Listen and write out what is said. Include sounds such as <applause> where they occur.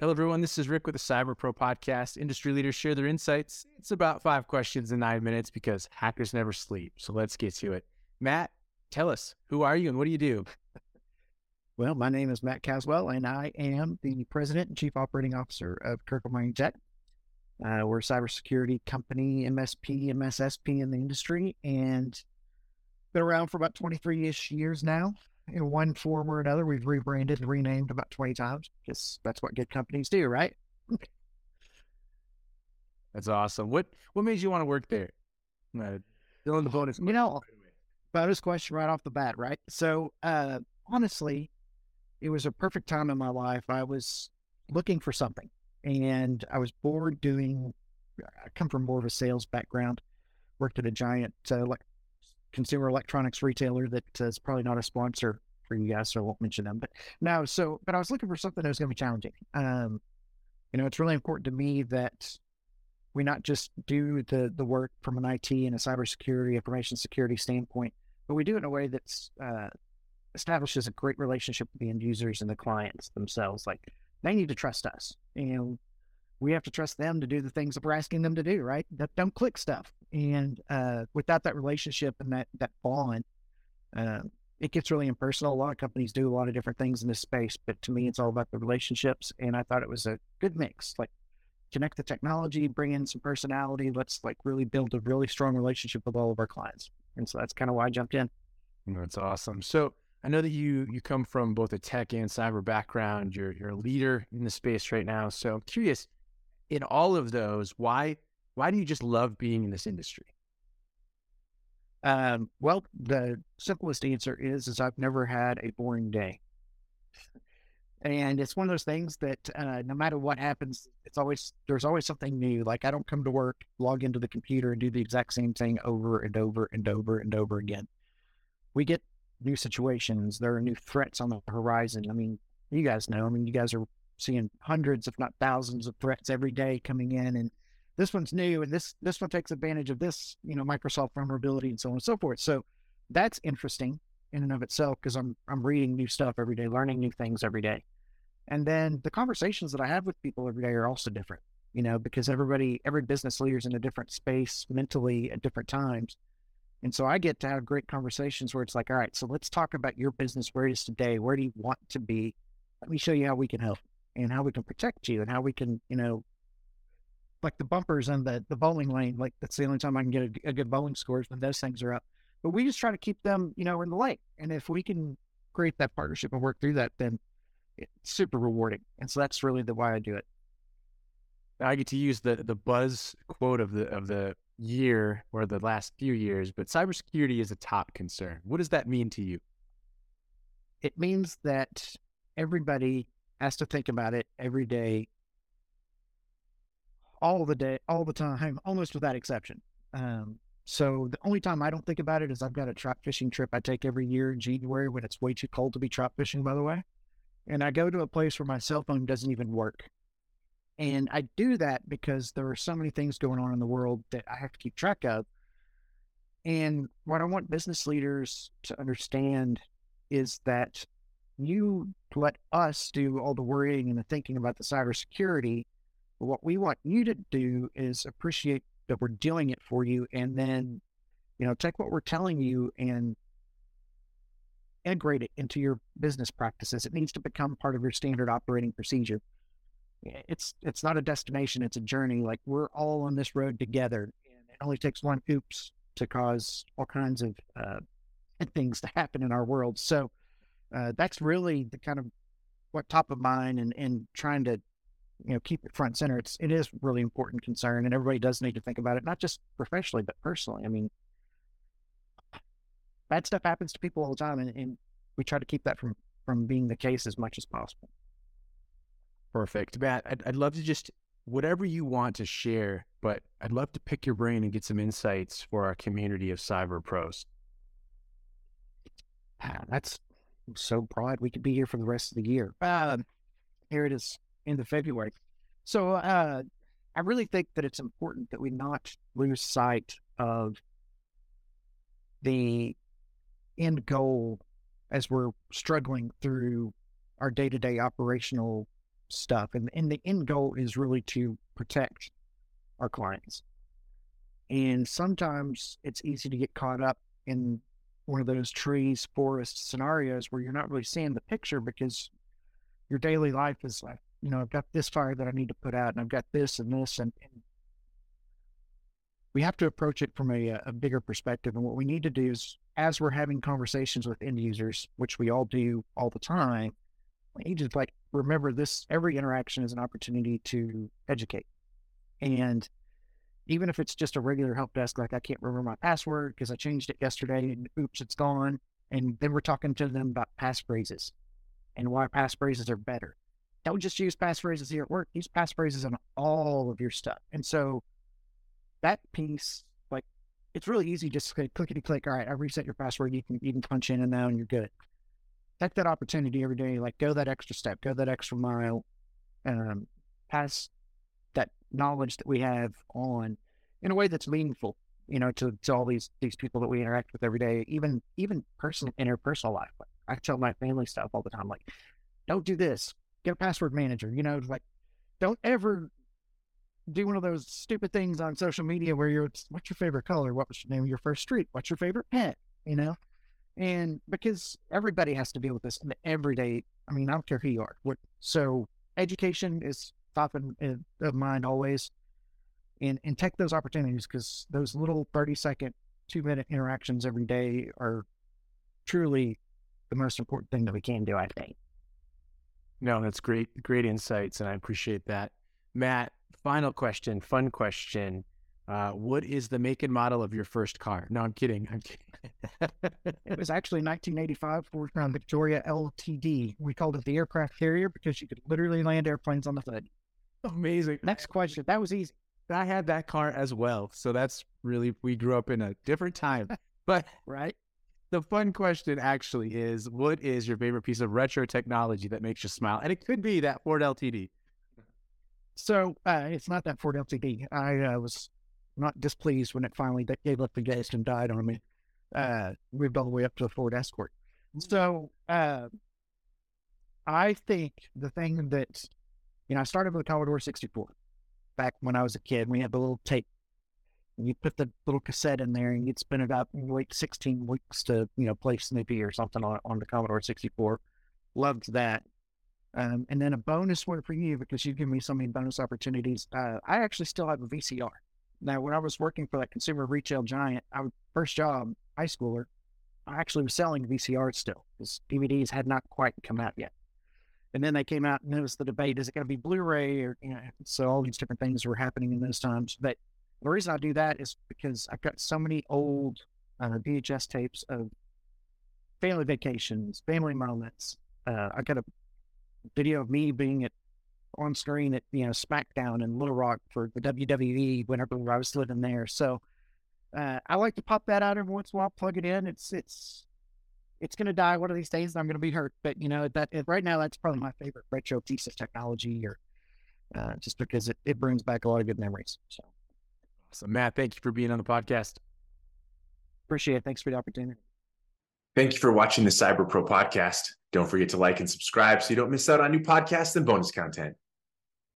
Hello, everyone. This is Rick with the Cyber Pro podcast. Industry leaders share their insights. It's about five questions in nine minutes because hackers never sleep. So let's get to it. Matt, tell us who are you and what do you do? <laughs> Well, my name is Matt Caswell, and I am the president and chief operating officer of Kirkham IronTech. Uh, we're a cybersecurity company, MSP, MSSP in the industry, and been around for about 23 ish years now in one form or another. We've rebranded and renamed about 20 times because that's what good companies do, right? That's awesome. What what made you want to work there? Uh, still in the bonus. You know, bonus question right off the bat, right? So, uh, honestly, it was a perfect time in my life. I was looking for something and I was bored doing, I come from more of a sales background, worked at a giant uh, like consumer electronics retailer that is probably not a sponsor for you guys, so I won't mention them. But no, so but I was looking for something that was going to be challenging. Um, you know, it's really important to me that we not just do the the work from an IT and a cybersecurity, information security standpoint, but we do it in a way that's uh, establishes a great relationship with the end users and the clients themselves. Like they need to trust us, and we have to trust them to do the things that we're asking them to do. Right? That don't click stuff, and uh, without that relationship and that that bond, uh, it gets really impersonal. A lot of companies do a lot of different things in this space, but to me, it's all about the relationships. And I thought it was a good mix. Like connect the technology, bring in some personality. Let's like really build a really strong relationship with all of our clients. And so that's kind of why I jumped in. That's awesome. So I know that you you come from both a tech and cyber background. You're you're a leader in the space right now. So I'm curious, in all of those, why why do you just love being in this industry? Um, well, the simplest answer is is I've never had a boring day, and it's one of those things that uh, no matter what happens, it's always there's always something new. Like I don't come to work, log into the computer, and do the exact same thing over and over and over and over again. We get new situations. There are new threats on the horizon. I mean, you guys know. I mean, you guys are seeing hundreds, if not thousands, of threats every day coming in, and this one's new and this this one takes advantage of this you know microsoft vulnerability and so on and so forth. So that's interesting in and of itself because i'm i'm reading new stuff every day learning new things every day. And then the conversations that i have with people every day are also different you know because everybody every business leader's in a different space mentally at different times. And so i get to have great conversations where it's like all right so let's talk about your business where it is today where do you want to be? Let me show you how we can help and how we can protect you and how we can you know like the bumpers and the, the bowling lane. Like that's the only time I can get a, a good bowling score is when those things are up. But we just try to keep them, you know, in the lane. And if we can create that partnership and work through that, then it's super rewarding. And so that's really the why I do it. I get to use the the buzz quote of the of the year or the last few years, but cybersecurity is a top concern. What does that mean to you? It means that everybody has to think about it every day all the day, all the time, almost without exception. Um, so the only time I don't think about it is I've got a trout fishing trip I take every year in January when it's way too cold to be trout fishing, by the way. And I go to a place where my cell phone doesn't even work. And I do that because there are so many things going on in the world that I have to keep track of. And what I want business leaders to understand is that you let us do all the worrying and the thinking about the cybersecurity but what we want you to do is appreciate that we're doing it for you and then, you know, take what we're telling you and integrate it into your business practices. It needs to become part of your standard operating procedure. It's it's not a destination, it's a journey. Like we're all on this road together. And it only takes one oops to cause all kinds of uh, things to happen in our world. So uh, that's really the kind of what top of mind and, and trying to you know keep it front center. It's it is really important concern and everybody does need to think about it not just professionally but personally. I mean bad stuff happens to people all the time and, and we try to keep that from from being the case as much as possible. Perfect. Matt I'd, I'd love to just whatever you want to share but i'd love to pick your brain and get some insights for our community of cyber pros. Ah, that's so broad we could be here for the rest of the year um, here it is into February. So uh, I really think that it's important that we not lose sight of the end goal as we're struggling through our day to day operational stuff. And, and the end goal is really to protect our clients. And sometimes it's easy to get caught up in one of those trees, forest scenarios where you're not really seeing the picture because your daily life is like, you know, I've got this fire that I need to put out and I've got this and this. And, and we have to approach it from a, a bigger perspective. And what we need to do is, as we're having conversations with end users, which we all do all the time, we need to like remember this every interaction is an opportunity to educate. And even if it's just a regular help desk, like I can't remember my password because I changed it yesterday and oops, it's gone. And then we're talking to them about passphrases and why passphrases are better. Don't just use passphrases here at work. Use passphrases on all of your stuff. And so that piece, like, it's really easy. Just clickety click. All right, I reset your password. You can you can punch in and now, and you're good. Take that opportunity every day. Like, go that extra step. Go that extra mile. Um, pass that knowledge that we have on in a way that's meaningful, you know, to, to all these these people that we interact with every day, even even personal interpersonal life. Like I tell my family stuff all the time, like, don't do this. Get a password manager. You know, like don't ever do one of those stupid things on social media where you're what's your favorite color? What was your name of your first street? What's your favorite pet? You know? And because everybody has to deal with this in the everyday, I mean, I don't care who you are. What so education is top in, in, of mind always, and and take those opportunities because those little thirty second, two minute interactions every day are truly the most important thing that we can do. I think. No, that's great, great insights, and I appreciate that, Matt. Final question, fun question. Uh, what is the make and model of your first car? No, I'm kidding. I'm kidding. it was <laughs> actually 1985 Ford Crown Victoria LTD. We called it the aircraft carrier because you could literally land airplanes on the hood. Amazing. Next question. That was easy. I had that car as well. So that's really, we grew up in a different time. <laughs> But right. The fun question actually is what is your favorite piece of retro technology that makes you smile? And it could be that Ford LTD. So uh, it's not that Ford LTD. I uh, was not displeased when it finally gave up the ghost and died on me. Uh, moved all the way up to a Ford Escort. So uh, I think the thing that you know, I started with a Commodore 64 back when I was a kid. We had the little tape. You put the little cassette in there and you'd spin it up and wait 16 weeks to, you know, play Snoopy or something on, on the Commodore 64. Loved that. Um, and then a bonus one for you because you've given me so many bonus opportunities. Uh, I actually still have a VCR. Now, when I was working for that consumer retail giant, I first job, high schooler, I actually was selling VCRs still because DVDs had not quite come out yet. And then they came out and it was the debate, is it going to be Blu-ray or, you know, so all these different things were happening in those times. But the reason I do that is because I've got so many old uh, VHS tapes of family vacations, family moments. Uh, I got a video of me being at on screen at you know SmackDown in Little Rock for the WWE whenever I was living there. So uh, I like to pop that out every once in a while, plug it in. It's it's it's going to die one of these days. and I'm going to be hurt, but you know that it, right now that's probably my favorite retro piece of technology, or uh, just because it, it brings back a lot of good memories. So, awesome, Matt. Thank you for being on the podcast. Appreciate it. Thanks for the opportunity. Thank you for watching the Cyber Pro podcast. Don't forget to like and subscribe so you don't miss out on new podcasts and bonus content.